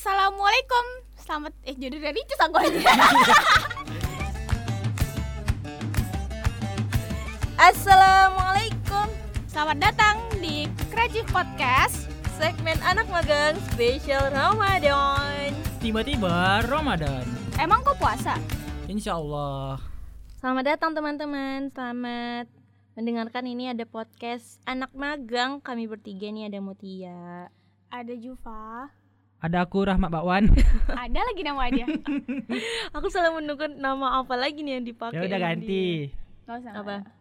Assalamualaikum. Selamat eh jadi dari cus aku aja. Assalamualaikum Selamat datang di Kreatif Podcast. Segmen anak magang spesial Ramadan Tiba-tiba Ramadan. Emang kok puasa? Insya Allah. Selamat datang teman-teman Selamat mendengarkan ini ada podcast anak magang Kami bertiga nih ada Mutia Ada Jufa. Ada aku Rahmat Bakwan. Ada lagi nama dia. Aku selalu menunggu nama apa lagi nih yang dipakai ya udah ganti. Gak usah. Apa?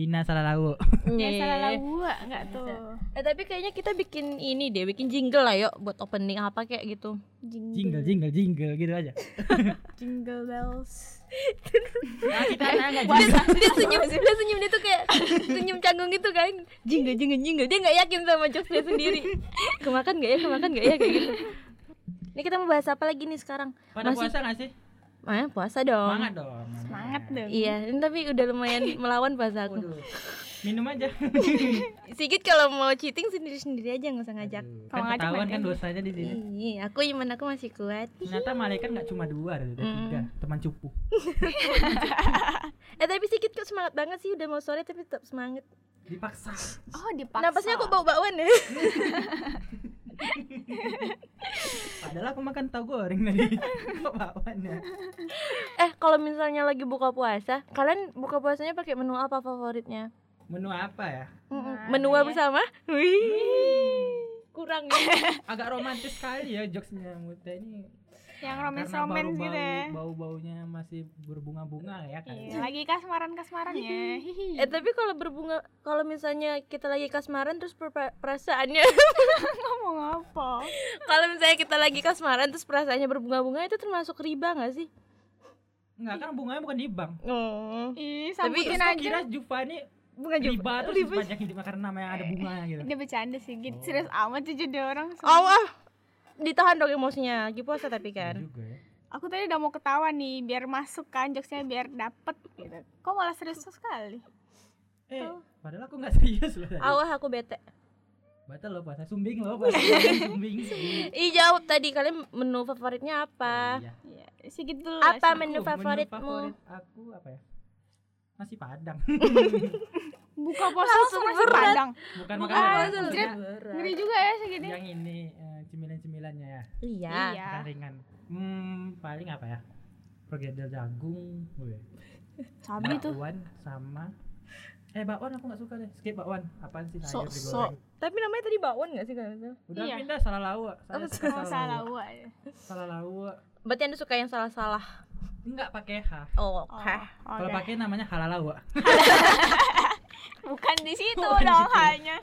Hina salah lauk. Ya Nih. salah lagu enggak tuh. Eh tapi kayaknya kita bikin ini deh, bikin jingle lah yuk buat opening apa kayak gitu Jingle, jingle, jingle gitu aja. jingle bells. Nah, kita enggak dia, dia senyum dia senyum dia tuh kayak senyum canggung gitu kan jingle jingle jingle dia nggak yakin sama jokesnya sendiri kemakan nggak ya kemakan nggak ya kayak gitu ini kita mau bahas apa lagi nih sekarang Pada Masih- puasa gak sih? Ah puasa dong Semangat dong. Semangat dong. iya ini tapi udah lumayan melawan puasa aku Waduh. Minum aja. Sigit kalau mau cheating sendiri sendiri aja nggak usah ngajak Kalau Kan ngajak ketahuan nanti. kan dosanya di sini. Ih, aku iman aku masih kuat Ternyata malaikat nggak cuma dua, ada ada tiga. Teman cupu. eh tapi Sigit kok semangat banget sih udah mau sore tapi tetap semangat Dipaksa. Oh, dipaksa. napasnya kok bau bauan ya Padahal aku makan tahu goreng tadi. Kok bawaannya? eh kalau misalnya lagi buka puasa kalian buka puasanya pakai menu apa favoritnya Menu apa ya? Nah, menua iya. bersama wih kurang ya Agak romantis sekali ya jokesnya Muta ini. Yang Karena romance-romance bau-bau- gitu ya. Bau-baunya masih berbunga-bunga ya kan. Iya, lagi kasmaran-kasmaran ya. Hihi. eh tapi kalau berbunga kalau misalnya kita lagi kasmaran terus per- perasaannya ngomong apa? kalau misalnya kita lagi kasmaran terus perasaannya berbunga-bunga itu termasuk riba nggak sih Enggak kan bunganya bukan di bank. oh Ih, Tapi Terus aja. kira Juva ini bunga riba juga tuh sepanjang hidupnya karena nama yang ada bunganya gitu. Dia bercanda sih, gitu. Serius amat sih jadi orang. oh ah ditahan dong emosinya lagi puasa tapi Iya kan juga ya. Aku tadi udah mau ketawa nih, biar masuk kan jokesnya biar dapet gitu. Kok malah serius sekali? Eh, padahal aku nggak serius loh tadi. awah aku bete Batal loh puasa sumbing loh puasa kalian sumbing. ih jawab tadi kalian menu favoritnya apa Iya. Iya, segitu dulu Apa lah, sih. menu Aku, favoritmu? favorit aku apa ya? Nasi padang. Buka puasa Langsung nasi padang. Bukan Bukan, makan apa, Ngeri juga ya segini. yang ini eh, cemilan-cemilannya ya. iya Iya. Bukan ringan. Hmm, paling apa ya? Pergedel jagung, gue. Sabi tuh. bakwan sama eh bakwan aku nggak suka deh skip bakwan apaan sih sayur Sok-sok. digoreng tapi namanya tadi bakwan nggak sih kalau udah Iya. pindah salah lawa saya Oh, suka Oh, salah gua ya. salah lawa berarti anda suka yang salah-salah enggak pakai h oh, Oh, oke kalau oke. pakai namanya halal lawa Bukan di situ Bukan di dong situ. hanya.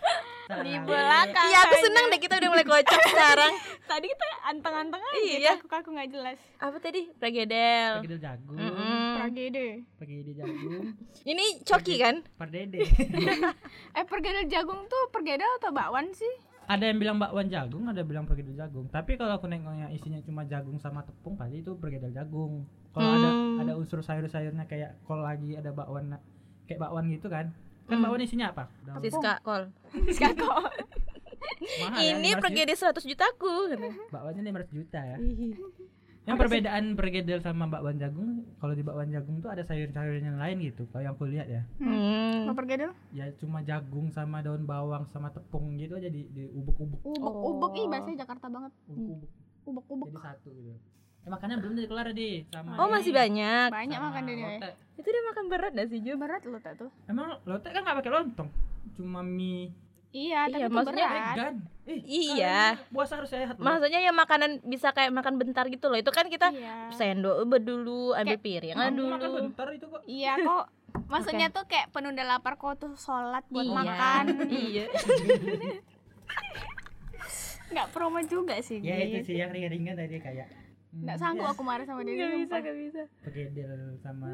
Salah Di lawa. belakang. iya aku senang deh kita udah mulai kocak sekarang Tadi kita anteng-anteng aja. Iya. Kaku-kaku nggak jelas. apa tadi pregedel pergedel jagung Mm-mm. Tragedi. pergedel jagung ini coki kan pardede Eh pergedel jagung tuh pergedel atau bakwan sih? ada yang bilang bakwan jagung ada yang bilang pergedel jagung tapi kalau aku nengoknya isinya cuma jagung sama tepung pasti itu pergedel jagung kalau ada Hmm. ada unsur sayur-sayurnya kayak kalau lagi ada bakwan kayak bakwan gitu kan kan Hmm. bakwan isinya apa Daun Siska kol Skako. mahal ya, ini 500 pergedel 100 jutaku bakwannya 500 juta ya yang perbedaan pergedel sama bakwan jagung kalau di bakwan jagung tuh ada sayur-sayurnya lain gitu kalau yang aku lihat ya hmm. Mau pergedel? ya cuma jagung sama daun bawang sama tepung gitu aja di, di ubek-ubek Ubek-ubek ih Oh. bahasa Jakarta banget. ubek-ubek Ubek-ubek. jadi satu gitu eh, makannya belum jadi kelar di sama oh masih banyak Banyak sama makan dia. ya. lotek. itu dia makan berat gak sih Jo Berat lo tak tuh. emang lotek kan nggak pakai lontong cuma mie Iya, tapi Iya, itu maksudnya berat. vegan eh, Iya. puasa harus sehat loh. maksudnya ya makanan bisa kayak makan bentar gitu loh itu kan kita Iya. sendok ubah dulu ambil Kamu makan dulu bentar itu kok Iya kok. Maksudnya tuh kayak penunda lapar kok tuh sholat buat Iya. makan. iya Nggak promo juga sih. ya itu Git. sih yang ringan-ringan tadi kayak Nggak sanggup aku marah sama dia. nggak bisa sumpah. nggak bisa pergedel sama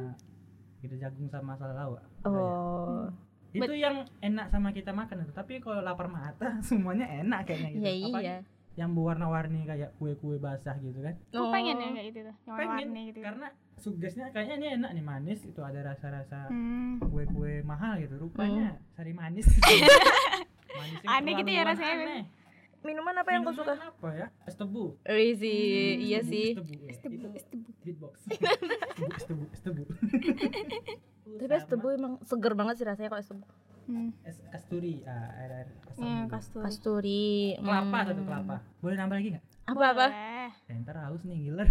gitu jagung sama salalawa oh itu yang enak sama kita makan itu tapi kalau lapar mata semuanya enak kayaknya gitu iya Apalagi iya yang berwarna-warni kayak kue-kue basah gitu kan Aku Oh. pengen ya kayak gitu tuh. Yang pengen warna gitu. karena sugesnya kayaknya ini enak nih manis itu ada rasa-rasa Hmm. kue-kue mahal gitu rupanya sari manis manis yang Aneh gitu ya rasanya, aneh. Minuman apa yang kau suka? Apa ya? Es tebu. Sih, iya sih. Es tebu. ya. Es tebu, Itu es tebu. beatbox. es tebu, es tebu. Tapi es tebu emang seger banget sih rasanya kalau es tebu. Hmm. Es kasturi. Ah, air air asam Iya, dulu. kasturi. Kasturi. Kelapa hmm. satu kelapa. Boleh nambah lagi nggak? Apa apa? Ya, ntar haus nih giler.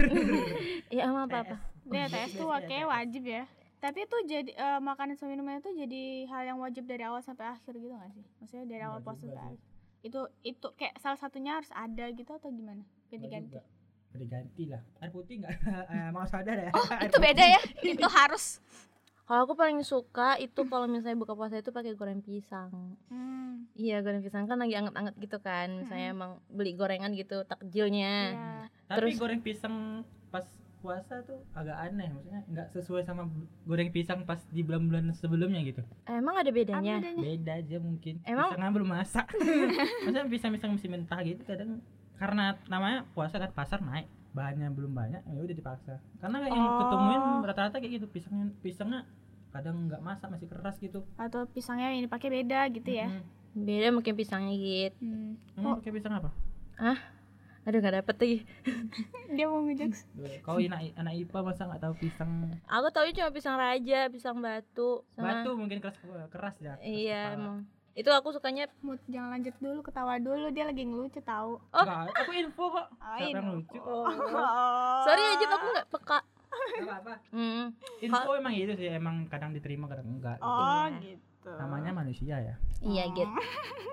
Iya sama apa apa? Dia tes tuh kayak wajib ya. Tapi itu jadi eh, makanan sama minuman itu jadi hal yang wajib dari awal sampai akhir gitu gak sih? Maksudnya dari awal puasa sampai akhir. Itu itu kayak salah satunya harus ada gitu atau gimana? Ganti-ganti. Diganti lah. Air putih nggak? Eh, Mau sadar ya? Oh, Air itu putih. beda ya. itu harus. Kalau aku paling suka itu kalau misalnya buka puasa itu pakai goreng pisang. Hmm. Iya goreng pisang kan lagi anget-anget gitu kan. Misalnya emang beli gorengan gitu takjilnya. Iya. Tapi Terus- goreng pisang pas puasa tuh agak aneh maksudnya nggak sesuai sama goreng pisang pas di bulan-bulan sebelumnya gitu Emang ada bedanya? bedanya? beda aja mungkin Emang- pisangnya belum masak maksudnya pisang-pisang masih mentah gitu kadang karena namanya puasa kan pasar naik bahannya belum banyak ya udah dipaksa karena yang Oh. ketemuin rata-rata kayak gitu pisangnya pisangnya kadang nggak masak masih keras gitu Atau pisangnya yang dipakai beda gitu ya. Mm. Beda mungkin pisangnya gitu. Hmm. emang pakai pisang apa Aduh nggak dapet lagi. Dia mau ngejokes. kau anak anak ipa masa nggak tahu pisang Aku taunya cuma pisang raja, pisang batu, sama batu mungkin keras keras ya keras Iya kepala. emang. Itu aku sukanya Mood jangan lanjut dulu ketawa dulu dia lagi ngelucu tahu. Oh. Nggak, aku info kok Oh, siapa yang lucu Oh. Sorry aja aku nggak peka. Apa-apa info emang itu sih emang kadang diterima kadang enggak Oh Iya. gitu. namanya manusia ya Iya gitu.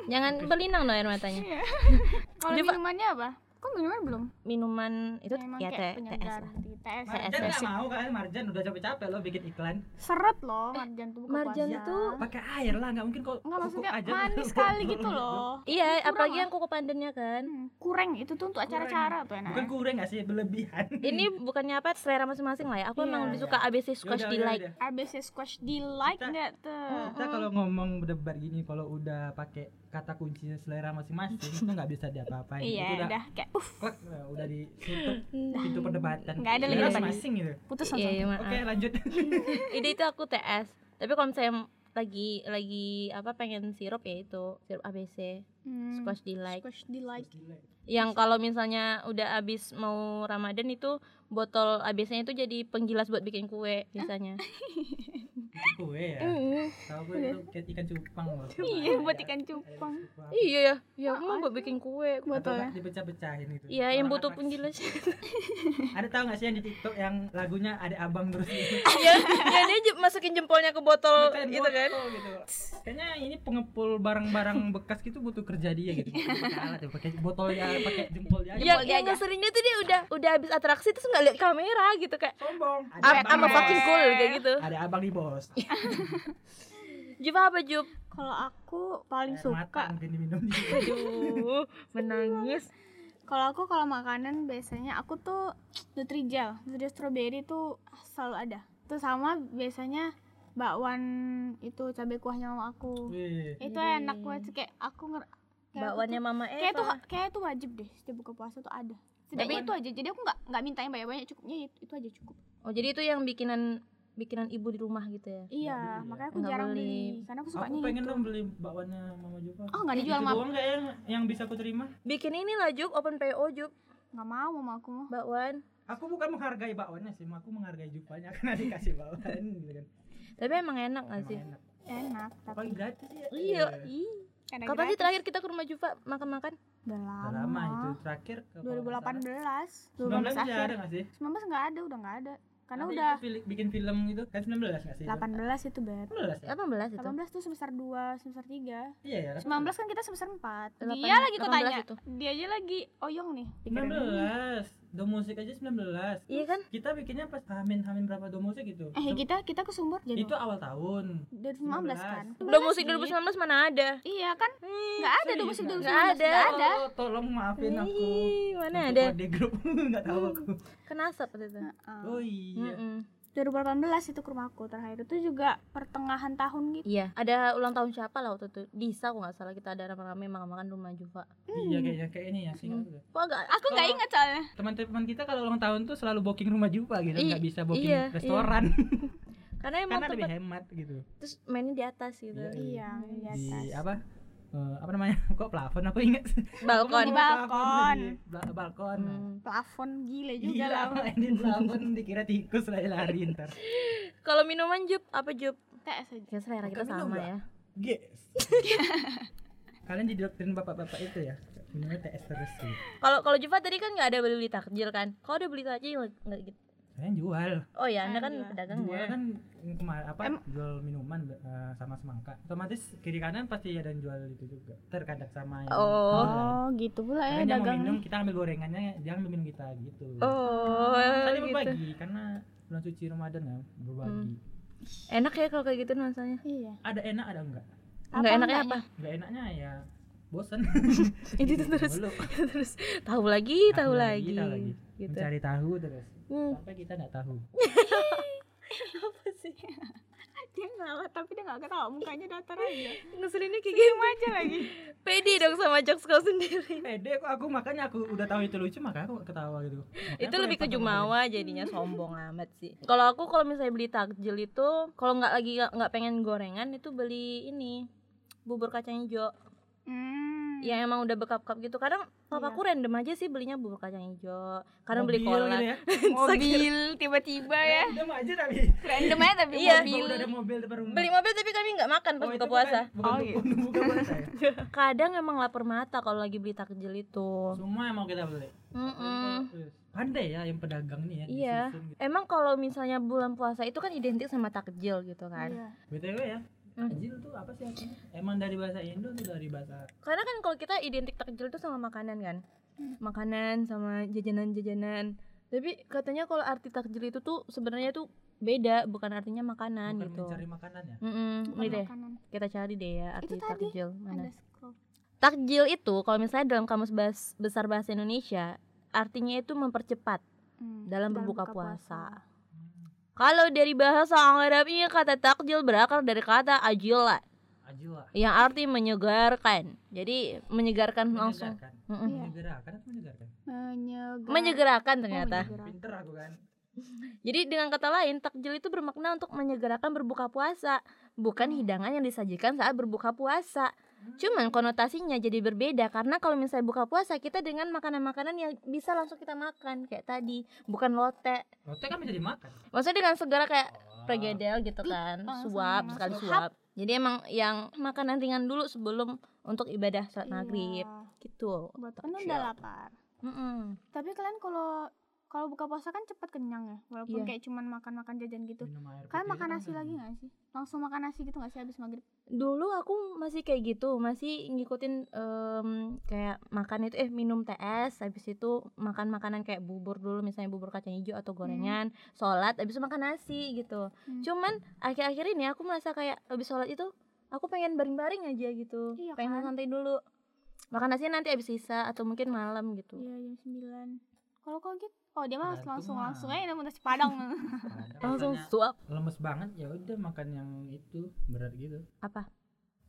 Jangan belinang no air matanya. Kalau Dia, Pak. minumannya apa? Kok minuman belum? Minuman itu Emang ya kayak teh TS penyegar lah. TS. TS. Marjan nggak mau kan Marjan udah capek-capek lo bikin iklan Seret loh marjan tuh buka Marjan puasa. tuh pakai air lah nggak mungkin kok Enggak kuku maksudnya aja manis sekali gitu loh. Iya, Kurang apalagi lah. yang kuku pandannya kan. Hmm, kurang itu tuh untuk acara-acara tuh enak. bukan kurang nggak sih berlebihan Ini bukannya apa selera masing-masing lah ya. Aku Iya. emang lebih suka ABC Squash Yaudah, Delight. yaudah. ABC squash delight Kita- enggak tuh? kita kalau ngomong berdebat gini kalau udah pakai kata kuncinya selera masing-masing itu nggak bisa diapa-apain itu Iya, udah udah kayak uff, klek, udah ditutup pintu perdebatan Nggak ada lagi masing-masing gitu putus Iya, langsung. iya, maaf. oke lanjut Ide itu aku TS. Tapi kalau misalnya lagi lagi apa pengen sirup ya itu sirup ABC Hmm, Squash Delight. Squash delight. Yang kalau misalnya udah habis mau Ramadan itu botol ABC-nya itu jadi penggilas buat bikin kue biasanya. Kue ya tahu gue itu kayak ikan cupang loh Iya, buat ikan cupang. iya ya, ya aku mau buat bikin kue. atau Botolnya. dipecah-pecahin gitu Iya, yang butuh penggilas. ada tahu nggak sih yang di TikTok yang lagunya ada abang terus gitu Iya, ya dia masukin jempolnya ke botol gitu kan. botol gitu. Kayaknya ini pengepul barang-barang bekas gitu butuh kerja dia gitu. Pakai alat ya, pakai botol ya, pakai jempol dia. Yang dia yang aja. seringnya tuh dia udah udah habis atraksi terus nggak lihat kamera gitu kayak sombong. I'm, I'm a abang di fucking cool kayak gitu. Ada abang di bos. Jup apa Jup? Kalau aku paling Air suka mata mungkin diminum di Aduh, menangis. Kalau aku kalau makanan biasanya aku tuh Nutrijel, Nutrijel strawberry tuh selalu ada. Terus sama biasanya bakwan itu cabai kuahnya mama aku. Wih. Itu enak banget kayak aku nger kayak aku Bakwannya tuh- Mama kayak itu Eva. kayak itu wajib deh setiap buka puasa tuh ada. Setidaknya Bakwan- itu aja. Jadi aku nggak nggak minta yang banyak-banyak cukupnya itu, itu aja cukup. Oh, jadi itu yang bikinan bikinan ibu di rumah gitu ya. Iya, beli ya? makanya aku Nggak jarang beli. beli. Karena aku Aku sukanya pengen gitu. dong beli bakwannya Mama Jupa. Oh, nggak dijual Itu mama. doang nggak yang yang bisa aku terima? Bikin ini lah Jup, open PO Jup, Nggak mau mama aku mah. bakwan. Aku bukan menghargai bakwannya sih, aku menghargai Jupanya karena dikasih bakwan gitu kan. Tapi emang enak gak sih? Enak. Enak, Apalagi tapi gratis ya. Iya, ih. Karena Kapan sih terakhir kita ke rumah Juva makan-makan? Udah Udah lama itu terakhir ke 2018 19 2018 masih akhir ada nggak sih? 19 nggak ada udah nggak ada karena Nanti udah itu bikin film gitu kan 19 nggak sih? 18 itu bet 19 ya? 18 itu. 18 tuh semester 2 semester 3 Iya ya. 19 kan kita semester 4 Delapan- dia lagi kok 18 tanya itu. dia aja lagi oyong nih pikiran 19. Do musik aja 19. Iya kan? Kita bikinnya pas hamin hamin berapa do musik gitu. eh kita kita ke sumber jadi itu awal tahun. 2015 kan Udah musik 2019 mana ada? iya kan nggak ada serius, tuh musik nggak 2019 ada. nggak ada tolong maafin aku. Ih, mana ada? kode grup nggak tahu aku. Kan asap waktu itu. Heeh. Oh iya. Mm-mm. 2018 itu ke rumahku terakhir itu juga pertengahan tahun gitu Iya, ada ulang tahun siapa lah waktu itu? Disa aku nggak salah kita ada rame-rame makan-makan rumah Juva. Iya kayaknya kayak ini ya sih. Kok agak aku nggak ingat soalnya Teman-teman kita kalau ulang tahun tuh selalu booking rumah Jupa gitu, nggak bisa booking iya, restoran. karena emang Karena lebih hemat gitu. terus mainnya di atas gitu. Iya, iya di Di atas apa? Eh, apa namanya? Kok plafon? Aku ingat balkon. Di balkon. bal- balkon. Hmm. plafon gila juga Gila, lah. main di plafon dikira tikus lari-lari ntar. Kalau minuman jup? Apa jup? Tes aja. Ya selera kita sama ya. Guys. Kalian didoktrin bapak-bapak itu ya. Minumnya TS terus sih. kalau kalau Jufa tadi kan nggak ada beli takjil kan? Kalau ada beli takjil? Nggak gitu Saya jual. oh ya anda kan pedagang Jual ya kan kemarin apa Em- jual minuman eh, sama semangka. Otomatis kiri kanan pasti ada yang jual itu juga. Terkadang sama yang Oh. oh gitu pula ya dia mau dagang minum, kita ambil gorengannya, dia ambil minum kita gitu. oh Tadi gitu berbagi karena bulan suci Ramadan ya, berbagi. enak ya kalau kayak gitu nuansanya iya Ada enak ada enggak? nggak enaknya apa Enggak enaknya ya bosan. itu terus terus tahu lagi tahu Tahu lagi, tahu lagi. gitu Mencari tahu terus. Hmm. Sampai kita enggak tahu. apa sih? Dia ngalah tapi dia nggak ketawa mukanya datar aja. Ngeselinnya kayak Senyum aja lagi. Pede dong sama jokes kau sendiri. Pede kok aku makanya aku udah tahu itu lucu makanya aku ketawa gitu. Makanya itu lebih ke jumawa jadinya sombong amat sih. Kalau aku kalau misalnya beli takjil itu kalau nggak lagi nggak- nggak pengen gorengan itu beli ini bubur kacang hijau hmm. yang emang udah bekap-kap gitu kadang papaku random aja sih belinya bubur kacang hijau kadang beli Mobil kolak gitu ya. mobil tiba-tiba ya Random aja tapi. random aja tapi Iya. mobil Udah ada mobil depan rumah. beli mobil tapi kami nggak makan pas Oh, buka puasa Bukan, bukan Oh, bu- bukan buka puasa ya. kadang emang lapar mata kalau lagi beli takjil itu Semua yang mau kita beli. Mm-mm. Pandai ya yang pedagang nih ya. Iya. gitu. Emang kalau misalnya bulan puasa itu kan identik sama takjil gitu kan. Iya. BTW ya. Hmm. Takjil tuh apa sih artinya? Emang dari bahasa Indo tuh dari bahasa Karena kan kalau kita identik takjil itu sama makanan kan. Makanan sama jajanan-jajanan. Tapi katanya kalau arti takjil itu tuh sebenarnya tuh beda, bukan artinya makanan bukan gitu. mencari makanan ya. Mm-mm, Bukan ini deh, makanan. kita cari deh ya arti Itu tadi takjil mana. Takjil itu kalau misalnya dalam kamus bahas, besar bahasa Indonesia, artinya itu mempercepat Hmm, dalam berbuka puasa. Hmm. Kalau dari bahasa Arabnya kata takjil berakar dari kata ajila Ajwa. yang arti menyegarkan. Jadi menyegarkan langsung. Menyegarkan. Mm-mm. Iya. Menyegarkan? Menyegar- Menyegerakan Oh, ternyata. menyegerakan. Pinter aku kan. Jadi dengan kata lain takjil itu bermakna untuk menyegerakan berbuka puasa, bukan hidangan yang disajikan saat berbuka puasa. Cuman konotasinya jadi berbeda karena kalau misalnya buka puasa kita dengan makanan-makanan yang bisa langsung kita makan kayak tadi, bukan lote. Lote kan bisa dimakan. Maksudnya dengan segala kayak Oh. pregedel gitu kan, langsung suap sekali suap. Jadi emang yang makanan ringan dulu sebelum untuk ibadah salat Iya. maghrib gitu. Buat kan udah lapar. Mm-mm. Tapi kalian kalau kalau buka puasa kan cepet kenyang ya, walaupun Iya. kayak cuman makan-makan jajan gitu. Minum air Kalian makan kan nasi kan. lagi gak sih? Langsung makan nasi gitu gak sih habis maghrib? Dulu aku masih kayak gitu, masih ngikutin em, kayak makan itu eh minum TS, habis itu makan makanan kayak bubur dulu misalnya bubur kacang hijau atau gorengan, sholat, habis itu makan nasi gitu. Hmm. Cuman akhir-akhir ini aku merasa kayak habis sholat itu aku pengen baring-baring aja gitu, Iya pengen kan? santai dulu. Makan nasi nanti habis sisa atau mungkin malam gitu. Iya jam 9 Kalau kau gitu, oh dia mah langsung langsung aja namun nasi padang. Ada Langsung suap lemes banget ya udah makan yang itu berat gitu. apa?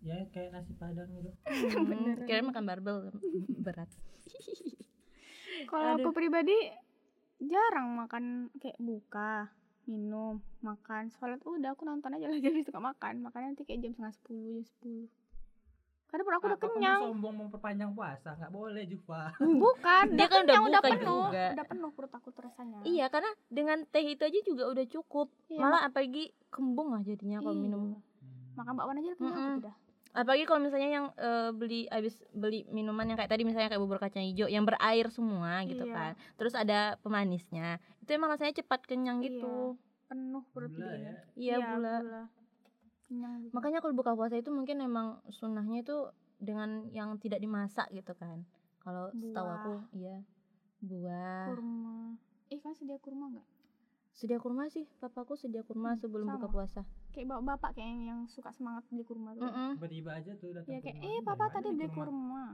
Ya kayak nasi padang gitu. Hmm, kira makan barbel berat. Kalau aku pribadi jarang makan kayak buka, minum, makan, sholat udah aku nonton aja lagi habis itu gak makan. Makannya nanti kayak jam setengah sepuluh, jam sepuluh. Karena perut aku udah Apa kamu kenyang. sombong mau perpanjang puasa nggak boleh Jufa. Bukan, Dia kan udah kenyang, udah penuh, juga. udah penuh perut aku tuh rasanya. Iya, karena dengan teh itu aja juga udah cukup. Iya, Malah apalagi kembung lah jadinya kalau Iya. minum. Makan bakwan aja udah kenyang aku udah. Apalagi kalau misalnya yang eh, beli habis beli minuman yang kayak tadi misalnya kayak bubur kacang hijau yang berair semua gitu Iya. kan. Terus ada pemanisnya. Itu emang rasanya cepat kenyang Iya. gitu. Penuh perut Gula dia. ya. Iya, gula. Kenyang gitu. Makanya kalau buka puasa itu mungkin emang sunnahnya itu dengan yang tidak dimasak gitu kan. Kalau setahu aku iya buah. kurma. Eh kan sedia kurma nggak? Sedia kurma sih, papaku sedia kurma Hmm, sebelum buka sama. puasa. Kayak bapak bapak kayak yang, yang suka semangat beli kurma tuh. Tiba-tiba aja tuh datang Ya kayak eh papa tadi beli kurma? kurma.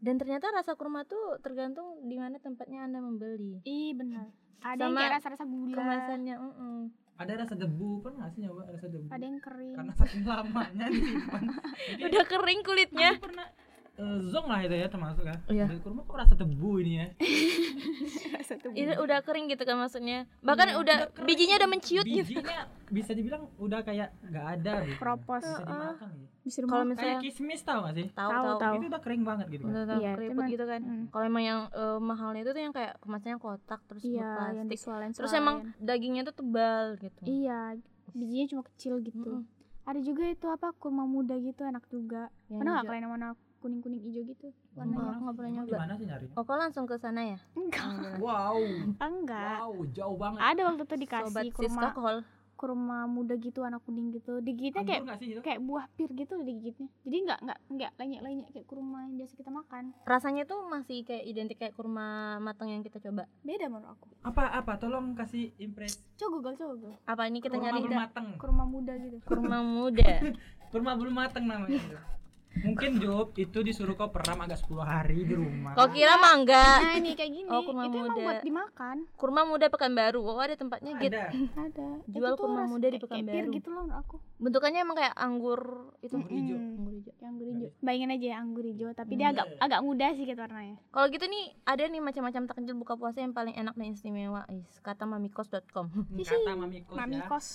Dan ternyata rasa kurma tuh tergantung di mana tempatnya anda membeli. Ih benar. Ada yang Sama kayak rasa-rasa gula. Kemasannya, mm-mm. Ada rasa debu pernah nggak sih nyoba rasa debu? Ada yang kering. Karena saking lamanya disimpan. Jadi, udah kering kulitnya. aku pernah eh, zong lah itu ya termasuk ya. Iya. Beli kurma kok rasa debu ini ya. Rasa tuh itu udah kering gitu kan maksudnya bahkan udah kering. bijinya udah menciut gitu bijinya bisa dibilang udah kayak nggak ada gitu Propos. bisa dimakan gitu. Bisa kalau misalnya kayak kismis tau gak sih tahu Tahu, tahu tahu. itu udah kering banget gitu kan udah tahu Iya, keriput gitu kan Hmm. kalau emang yang eh, mahalnya itu tuh yang kayak kemasannya kotak terus Iya, yang plastik disualain terus emang dagingnya tuh tebal gitu Iya, bijinya cuma kecil gitu. Mm-mm. Ada juga itu apa kurma muda gitu enak juga. Yang Pernah nggak kalian yang warna kuning kuning hijau gitu? Enggak, Warnanya? aku nggak pernah nyoba. di mana sih nyari oh kau langsung ke sana ya Enggak, wow enggak. wow jauh banget Ada waktu itu dikasih sobat kurma Kol kurma muda gitu warna kuning gitu. Digigitnya kayak nggak sih itu kayak buah pir gitu digigitnya. Jadi nggak nggak nggak lenyek-lenyek kayak kurma yang biasa kita makan. rasanya tuh masih kayak identik kayak kurma matang yang kita coba Beda menurut aku. apa apa tolong kasih impres Coba Google, coba Google. apa ini kita kurma nyari belum mateng Kurma muda gitu. kurma muda kurma belum mateng namanya itu. mungkin Job itu disuruh kau peram agak 10 hari di rumah kau kira mangga Nah ini kayak gini. Oh, kurma itu emang muda. buat dimakan. kurma muda pekanbaru oh ada tempatnya gitu ada Ada. Jual Itu kurma muda di kayak- kayak Pekanbaru. gitu loh aku. bentukannya emang kayak anggur itu Anggur hijau. Anggur hijau Yang anggur hijau. Bayangin aja ya anggur hijau, tapi dia Hmm. agak agak muda sih gitu warnanya. kalau gitu nih ada nih macam-macam takjil buka puasa yang paling enak dan istimewa Is, kata mamikos.com kata mami kos Mami ya kos.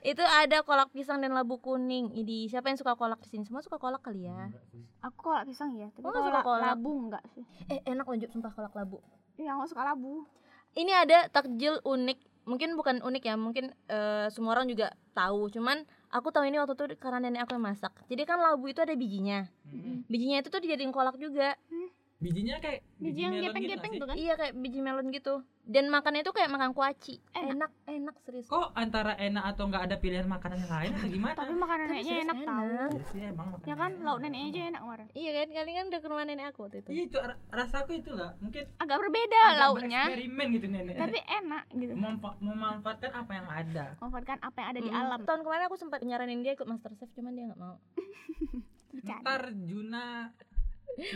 itu ada kolak pisang dan labu kuning ini siapa yang suka kolak di sini semua suka kolak kali ya Sih. Aku kolak pisang ya, tapi Oh, nggak suka kolak kolak? labu enggak sih. eh enak loh Jup, sumpah kolak labu Iya, aku suka labu. ini ada takjil unik mungkin bukan unik ya mungkin eh, semua orang juga tahu cuman aku tahu ini waktu itu karena nenek aku yang masak jadi kan labu itu ada bijinya Mm-mm. bijinya itu tuh dijadiin kolak juga bijinya kayak Biji yang melon gitu gepeng-gepeng sih? kan? iya kayak biji melon gitu dan makannya itu kayak makan kuaci Enak. enak enak serius kok antara enak atau nggak ada pilihan makanan yang lain atau gimana Tapi makanan Tapi neneknya serius enak tahu. enak. ya sih emang Ya kan lauk neneknya aja enak kemarin. iya kan kalian kan udah ke rumah nenek aku waktu itu Iya, itu ra- rasaku itu lah mungkin Agak berbeda agak lauknya, bereksperimen gitu nenek tapi enak gitu. Memfa- memanfaatkan apa yang ada Memanfaatkan apa yang ada di Mm. alam. tahun kemarin aku sempat nyaranin dia ikut Masterchef cuman dia nggak mau ntar Juna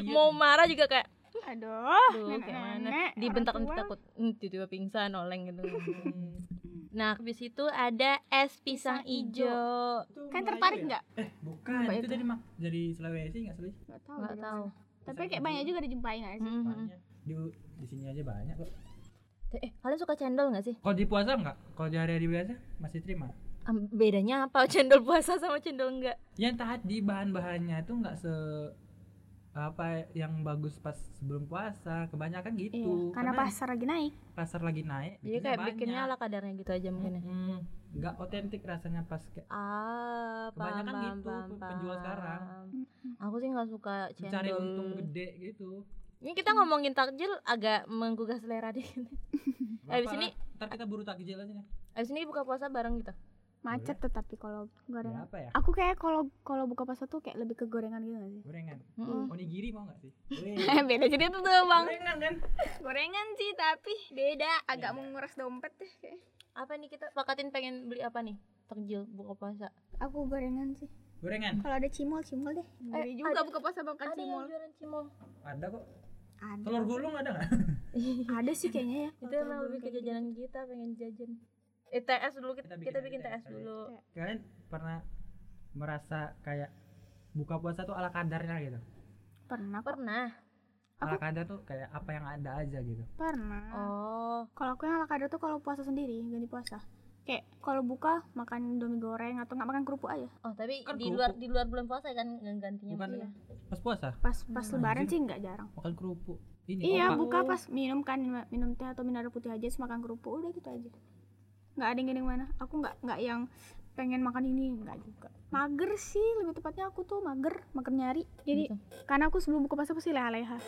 mau marah juga kayak Aduh, nenek-nenek, dibentak tua. takut tiba-tiba pingsan oleng gitu nah habis itu ada es pisang Pisang ijo itu Kan tertarik ya? nggak? eh bukan itu itu? dari mak dari Sulawesi nggak sih Nggak tahu. nggak tahu. Tapi kayak banyak juga dijumpai nggak sih? Mhm. banyak di di sini aja banyak kok eh kalian suka cendol nggak sih kalau di puasa nggak kalau di hari-hari biasa masih terima bedanya apa cendol puasa sama cendol enggak yang tadi bahan-bahannya itu nggak se apa yang bagus pas sebelum puasa kebanyakan gitu. Iya, karena pasar lagi naik. pasar lagi naik jadi bikinnya kayak bikinnya banyak. ala kadarnya gitu aja mungkin ya? Mm-mm. nggak otentik rasanya pas kayak ah Kebanyakan paham, gitu paham, penjual sekarang. aku sih nggak suka mencari cendol untung gede gitu. Ini kita ngomongin takjil agak menggugah selera dikit. Abis ini- ntar kita buru takjil aja nih. abis ini buka puasa bareng gitu Macet tetapi kalau ya gorengan. apa ya Aku kayak kalau kalau buka puasa tuh kayak lebih ke gorengan gitu gak sih? gorengan Mm-mm. onigiri mau nggak sih Beda cerita tuh bang. gorengan kan Gorengan sih tapi beda. Agak menguras dompet deh kayak. apa nih kita pakatin pengen beli apa nih takjil buka puasa Aku gorengan sih. gorengan Kalau ada cimol cimol deh. Eh, juga ada- buka puasa makan ada yang cimol. jualan cimol ada kok Ada. telur gulung ada nggak Ada sih kayaknya ya. itu emang lebih ke jajanan kita pengen jajan eh TS dulu kita, Kita kita bikin bikin, TS TS dulu kalian pernah merasa kayak buka puasa tuh ala kadarnya gitu Pernah pernah ala kadar tuh kayak apa yang ada aja gitu Pernah. oh Kalau aku yang ala kadar tuh kalau puasa sendiri, ganti puasa. Kayak kalau buka makan indomie goreng atau nggak makan kerupuk aja. oh tapi Kan di kerupuk. luar di luar bulan puasa kan gantinya bukan iya. pas puasa Pas pas Hmm, lebaran sih nggak jarang. makan kerupuk ini Iya, buka pas minum kan minum teh atau minum air putih aja terus makan kerupuk udah gitu aja. Nggak ada yang gini mana. Aku nggak nggak yang pengen makan ini nggak juga. Mager sih lebih tepatnya aku tuh mager, mager nyari. Jadi Gitu. karena aku sebelum buka puasa pasti leha-leha.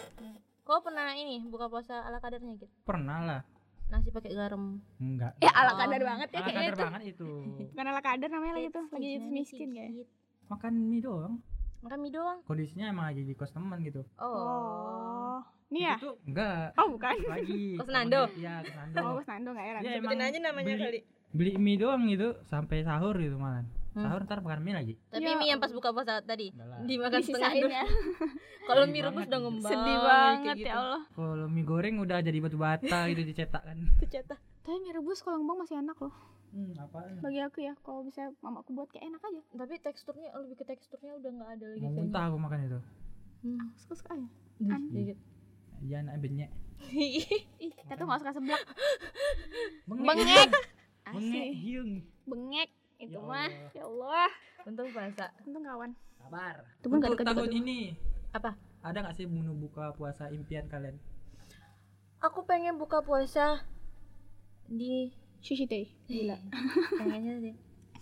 kau pernah ini buka puasa ala kadarnya gitu pernah lah nasi pakai garam enggak Ya ala Oh. kadar banget ya ala kayaknya kadar itu. banget itu Bukan ala kadar namanya lagi tuh, lagi miskin kayak. makan mie doang makan mie doang kondisinya emang lagi di kos teman gitu oh, Oh. Ini ya? itu enggak Oh, bukan. lagi Kos Nando? iya kos Nando Oh, Mas Nando nggak heran. Iya, sebutin aja namanya beli- kali beli mie doang gitu sampai sahur gitu malah Hmm. Sahur ntar makan mie lagi tapi Ya mie yang pas buka puasa tadi Enggak lah. dimakan setengah ya. kalau mie rebus udah ngembang Sedih banget gitu. ya Allah. kalau mie goreng udah jadi batu bata gitu dicetak kan Tercetak. Tapi mie rebus kalau ngembang masih enak loh. hmm, apaan Bagi aku ya, kalau bisa mamaku buat kayak enak aja. tapi teksturnya lebih ke teksturnya udah nggak ada lagi mau muntah aku makan itu Hmm. Suka-suka aja. Dih, Aneh. dikit. jangan benyek ih kita tuh nggak suka seblak Bengek. bengek bengek itu Ya mah ya Allah Untung puasa. untung kawan Sabar. Itu pun Untuk tahun ini Apa? ada nggak sih menu buka puasa impian kalian? Aku pengen buka puasa di sushi teh gila pengennya sih.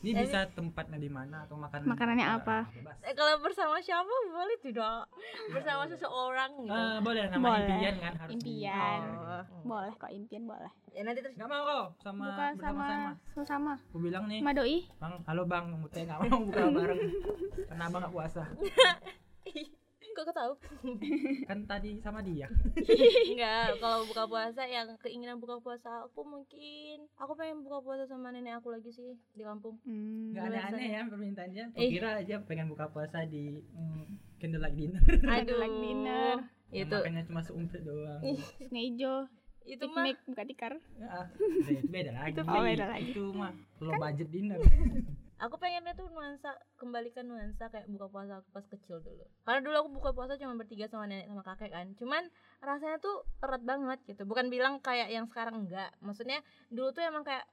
Ini bisa tempatnya di mana atau makan Makanannya Ya, apa? Bebas. Eh, kalau bersama siapa boleh tidak? Bersama seseorang gitu. Eh, boleh nama Boleh. impian kan harus Impian. di- Oh. boleh kok impian boleh Ya nanti terus Nggak mau kok sama buka bersama sama sama. sama Aku bilang nih, sama doi Bang, halo Bang, Mute nggak mau buka bareng. Karena Abang nggak puasa. kok kau tahu? Kan tadi sama dia. Enggak, kalau buka puasa yang keinginan buka puasa aku mungkin aku pengen buka puasa sama nenek aku lagi sih di kampung. hmm. Nggak aneh-aneh ya permintaannya. Eh. Kira aja pengen buka puasa di mm, candlelight dinner. Like dinner. Itu Makanya cuma seumpet doang. hijau itu mah piknik buka tikar Ya, itu beda lagi. Oh, beda lagi. Itu mah low budget dinner. aku pengennya tuh nuansa kembalikan nuansa kayak buka puasa aku pas kecil dulu. Karena dulu aku buka puasa cuma bertiga sama nenek sama kakek kan. Cuman rasanya tuh erat banget gitu. Bukan bilang kayak yang sekarang enggak. Maksudnya dulu tuh emang kayak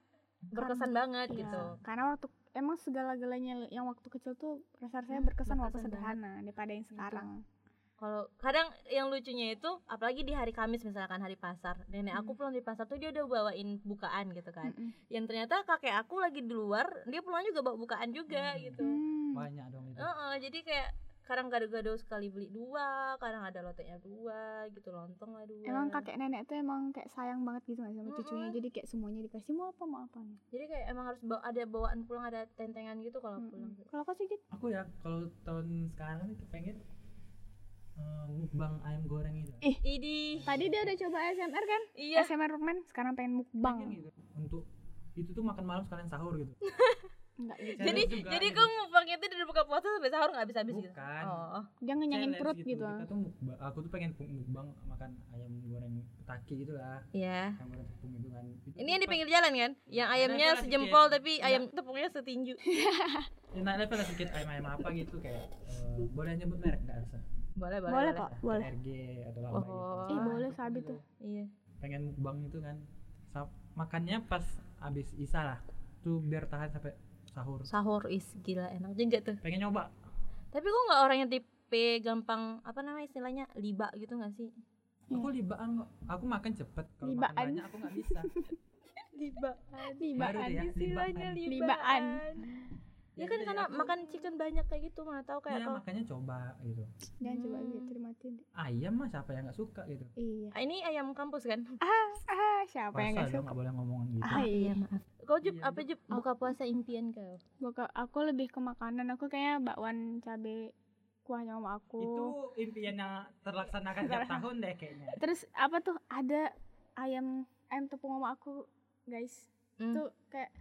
berkesan banget Iya. gitu. karena waktu emang segala-galanya yang waktu kecil tuh rasa-rasanya Hmm, berkesan waktu sederhana daripada yang sekarang Kalau kadang yang lucunya itu apalagi di hari Kamis misalkan hari pasar. Nenek aku pulang di pasar tuh dia udah bawain bukaan gitu kan. Yang ternyata kakek aku lagi di luar, dia pulang juga bawa bukaan juga Hmm. gitu. Hmm. Banyak dong itu. Heeh, jadi kayak kadang gado-gado sekali beli dua, kadang ada loteknya dua, gitu lontong lah dua. emang kakek nenek tuh emang kayak sayang banget gitu sih sama cucunya Mm-mm. jadi kayak semuanya dikasih mau apa mau apa nih Jadi kayak emang harus bawa, ada bawaan pulang, ada tentengan gitu kalau Mm-mm. pulang. kalau kau sih gitu Aku ya kalau tahun sekarang nih pengen eh, mukbang ayam goreng itu. Idi. tadi dia udah coba ASMR kan Iya. ASMR Rukman sekarang pengen Pengen mukbang gitu. Untuk itu tuh makan malam sekalian sahur gitu. enggak gitu Jadi juga jadi gitu. kamu mukbang itu dari buka puasa sampai sahur nggak habis-habis gitu. Bukan. Oh. dia ngenyangin perut gitu, Kita tuh mukbang, aku tuh pengen mukbang makan ayam goreng taki gitu lah. Iya. Ayam goreng tepung gitu kan. Itu Ini yang di pinggir jalan kan? Yang Nah, ayamnya sejempol sedikit. tapi ayam tepungnya setinju. Ya, naik level sedikit ayam-ayam apa gitu kayak eh, boleh nyebut merek nggak usah. Boleh, boleh. boleh kok boleh RG atau apa Oh. gitu. ih boleh sabi tuh Iya. Pengen mukbang itu kan. Sa- makannya pas abis isa lah. Tuh biar tahan sampai sahur. Sahur is gila enak juga tuh. Pengen nyoba. Tapi kok nggak orang yang tipe gampang apa namanya istilahnya liba gitu nggak sih? Aku libaan kok. Aku makan cepet. Kalau makan Libaan. banyak aku nggak bisa. Liba. libaan Baru ya, Istilahnya libaan. Libaan. Ya kan Jadi karena aku- makan chicken banyak kayak gitu mana tahu kayak Iya kalau makanya coba gitu. jangan coba Hmm. gitu dimatiin deh. Ayam mah siapa yang nggak suka gitu. iya Ah, ini ayam kampus kan? ah ah siapa yang Masa nggak suka nggak boleh ngomongin gitu. ah iya maaf. Kau Jup, Iya, apa Jup? Buka puasa impian kau. Buka, aku lebih ke makanan aku kayaknya bakwan cabe kuahnya sama aku Itu impian yang terlaksanakan tiap tahun deh kayaknya. terus apa tuh ada ayam ayam tepung sama aku guys Hmm. tuh kayak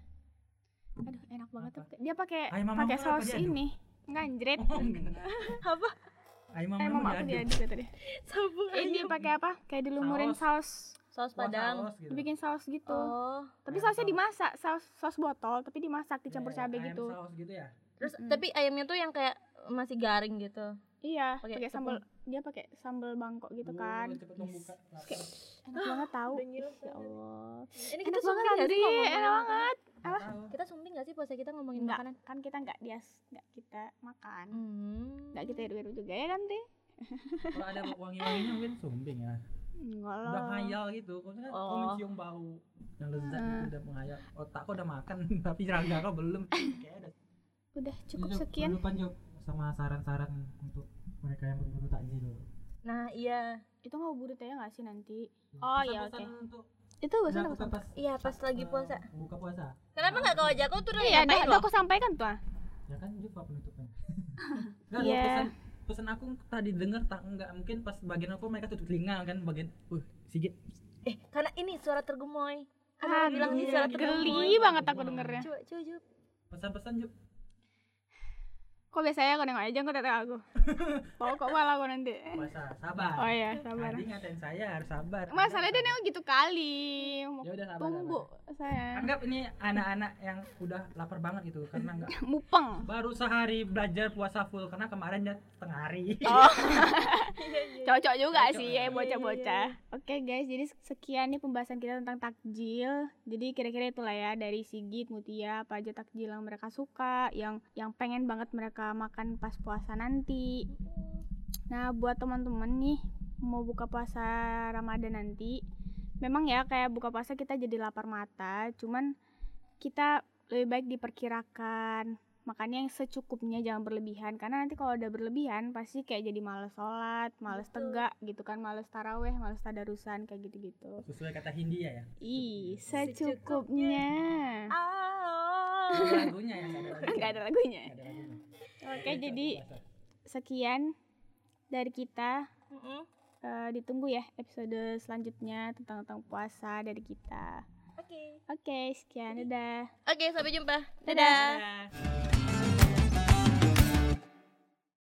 aduh enak banget Apa? tuh dia pakai pakai saus ini enggak anjrit Oh, enggak. Apa? Ayam mama aku diaduk. diaduk kata dia Sabun ini dia pakai apa kayak dilumurin saus Saus Wah, padang. saus gitu. dibikin saus gitu Oh. tapi Ayam sausnya saus. dimasak saus saus botol tapi dimasak Ya, dicampur ya, cabai ayam gitu saus gitu ya. Terus Mm-mm. tapi ayamnya tuh yang kayak masih garing gitu. Iya Pakai pakai sambal dia pakai sambal bangkok gitu kan lapar. enak banget tahu Udah ya Allah Ini enak kita banget sumbing gak Andri sih enak banget Nggak tahu. Kita sumbing gak sih puasa kita ngomongin enggak makanan? kan kita enggak dias enggak kita makan Hmm. enggak kita hidup juga ya kan deh Kalau ada wangi-wanginya mungkin sumbing ya. enggak Udah lah menghayal gitu. Kau kan Oh. mencium bau yang lezat Ah. itu udah menghayal. Otak kau udah makan tapi raga kau belum. Kayak udah cukup sekian penutupan, Jok, sama saran-saran untuk mereka yang berburu takjil. Nah, iya. itu nggak buru ya nggak sih nanti Oh, iya, oke. untuk itu gak usah dilakukan pas Iya, pas lagi eh, puasa. buka puasa. Kenapa nggak kau aja? Kau tuh udah iya udah, aku sampaikan tuh ah. Ya kan juga penutupan. Enggak, Iya. pesan pesan aku tadi denger tak enggak mungkin pas bagian apa mereka tutup telinga kan bagian uh sigit Eh, karena ini suara tergemoy. Kamu Aduh, bilang ini suara tergemoy. geli banget aku dengernya Coba, coba, coba. pesan-pesan Jup kok biasanya aku nengok aja kok teteh aku. Mau kok malah aku nanti. Puasa sabar. Oh iya sabar. Tadi ngatain saya harus sabar. Masalahnya dia nengok gitu kali. Ya udah sabar, tumbuh saya. Anggap ini anak-anak yang udah lapar banget gitu karena nggak mupeng. Baru sehari belajar puasa full karena kemarin dia setengah hari. oh. Cocok juga Cocok. sih ya. ya bocah-bocah. oke guys jadi sekian nih pembahasan kita tentang takjil. Jadi kira-kira itulah ya dari Sigit Mutia apa aja takjil yang mereka suka yang yang pengen banget mereka makan pas puasa nanti nah buat teman-teman nih mau buka puasa Ramadan nanti memang ya kayak buka puasa kita jadi lapar mata cuman kita lebih baik diperkirakan makanya yang secukupnya jangan berlebihan karena nanti kalau udah berlebihan pasti kayak jadi males sholat males Betul. tegak gitu kan males taraweh males tadarusan kayak gitu-gitu Sesuai kata Hindia ya. ih Secukupnya. secukupnya Ah. Ada lagunya ya, nggak ada lagunya. nggak ada lagunya Nggak ada lagunya. Oke Cocok jadi sekian dari kita Mm-mm. Eh, ditunggu ya episode selanjutnya tentang tentang puasa dari kita Oke. oke sekian dadah Oke, sampai jumpa. Dadah. Dadah.